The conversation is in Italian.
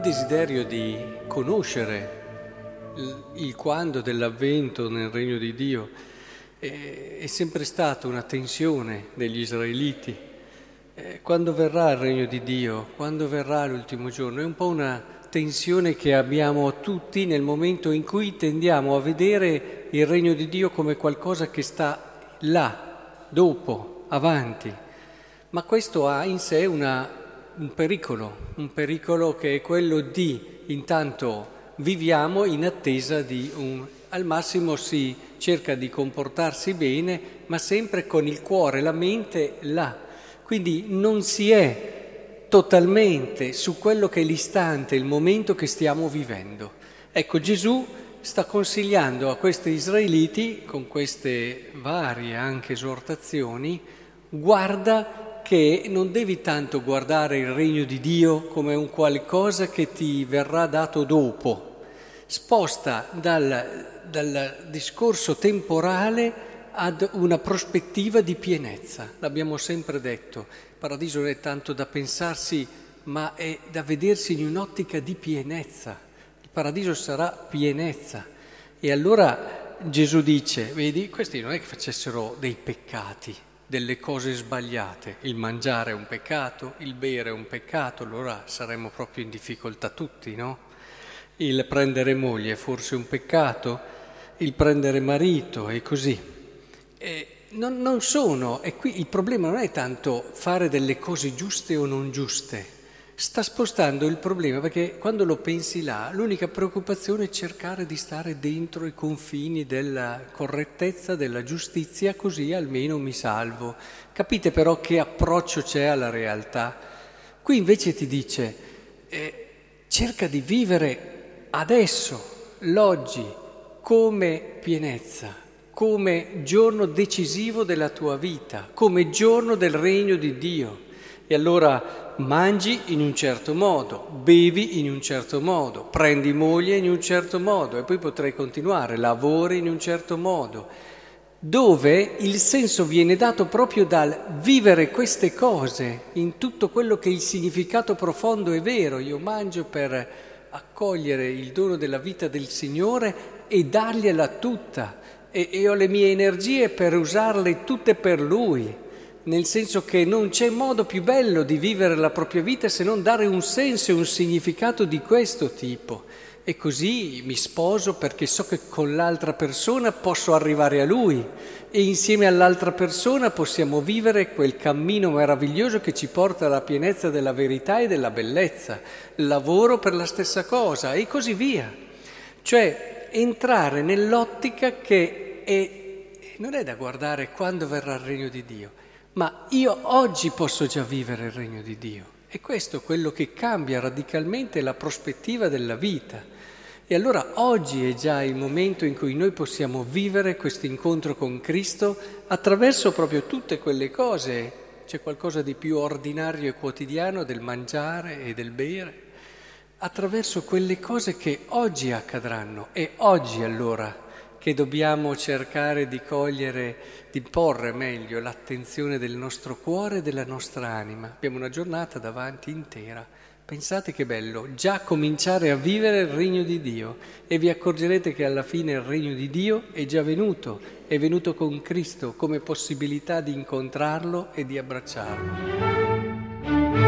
desiderio di conoscere il quando dell'avvento nel regno di Dio è sempre stata una tensione degli israeliti. Quando verrà il regno di Dio? Quando verrà l'ultimo giorno? È un po' una tensione che abbiamo tutti nel momento in cui tendiamo a vedere il regno di Dio come qualcosa che sta là, dopo, avanti. Ma questo ha in sé una, un pericolo, un pericolo che è quello di intanto viviamo in attesa di un... Al massimo si cerca di comportarsi bene, ma sempre con il cuore, la mente là. Quindi non si è totalmente su quello che è l'istante, il momento che stiamo vivendo. Ecco, Gesù sta consigliando a questi israeliti, con queste varie anche esortazioni, guarda che non devi tanto guardare il regno di Dio come un qualcosa che ti verrà dato dopo, sposta dal, dal discorso temporale ad una prospettiva di pienezza. L'abbiamo sempre detto, il paradiso non è tanto da pensarsi, ma è da vedersi in un'ottica di pienezza. Il paradiso sarà pienezza. E allora Gesù dice, vedi, questi non è che facessero dei peccati, delle cose sbagliate. Il mangiare è un peccato, il bere è un peccato, allora saremmo proprio in difficoltà tutti, no? il prendere moglie è forse un peccato, il prendere marito e così. E non, non sono, e qui il problema non è tanto fare delle cose giuste o non giuste, sta spostando il problema perché quando lo pensi là, l'unica preoccupazione è cercare di stare dentro i confini della correttezza, della giustizia, così almeno mi salvo. Capite però che approccio c'è alla realtà? Qui invece ti dice, eh, cerca di vivere adesso, l'oggi, come pienezza, come giorno decisivo della tua vita, come giorno del regno di Dio. E allora mangi in un certo modo, bevi in un certo modo, prendi moglie in un certo modo e poi potrei continuare, lavori in un certo modo, dove il senso viene dato proprio dal vivere queste cose in tutto quello che il significato profondo è vero. Io mangio per accogliere il dono della vita del Signore e dargliela tutta e, e ho le mie energie per usarle tutte per Lui, nel senso che non c'è modo più bello di vivere la propria vita se non dare un senso e un significato di questo tipo. E così mi sposo perché so che con l'altra persona posso arrivare a lui e insieme all'altra persona possiamo vivere quel cammino meraviglioso che ci porta alla pienezza della verità e della bellezza. Lavoro per la stessa cosa e così via. Cioè entrare nell'ottica che è, non è da guardare quando verrà il regno di Dio, ma io oggi posso già vivere il regno di Dio. E questo è quello che cambia radicalmente la prospettiva della vita. E allora oggi è già il momento in cui noi possiamo vivere questo incontro con Cristo attraverso proprio tutte quelle cose. C'è qualcosa di più ordinario e quotidiano del mangiare e del bere, attraverso quelle cose che oggi accadranno. E oggi allora che dobbiamo cercare di cogliere, di porre meglio l'attenzione del nostro cuore e della nostra anima. Abbiamo una giornata davanti intera Pensate che bello, già cominciare a vivere il regno di Dio e vi accorgerete che alla fine il regno di Dio è già venuto, è venuto con Cristo come possibilità di incontrarlo e di abbracciarlo.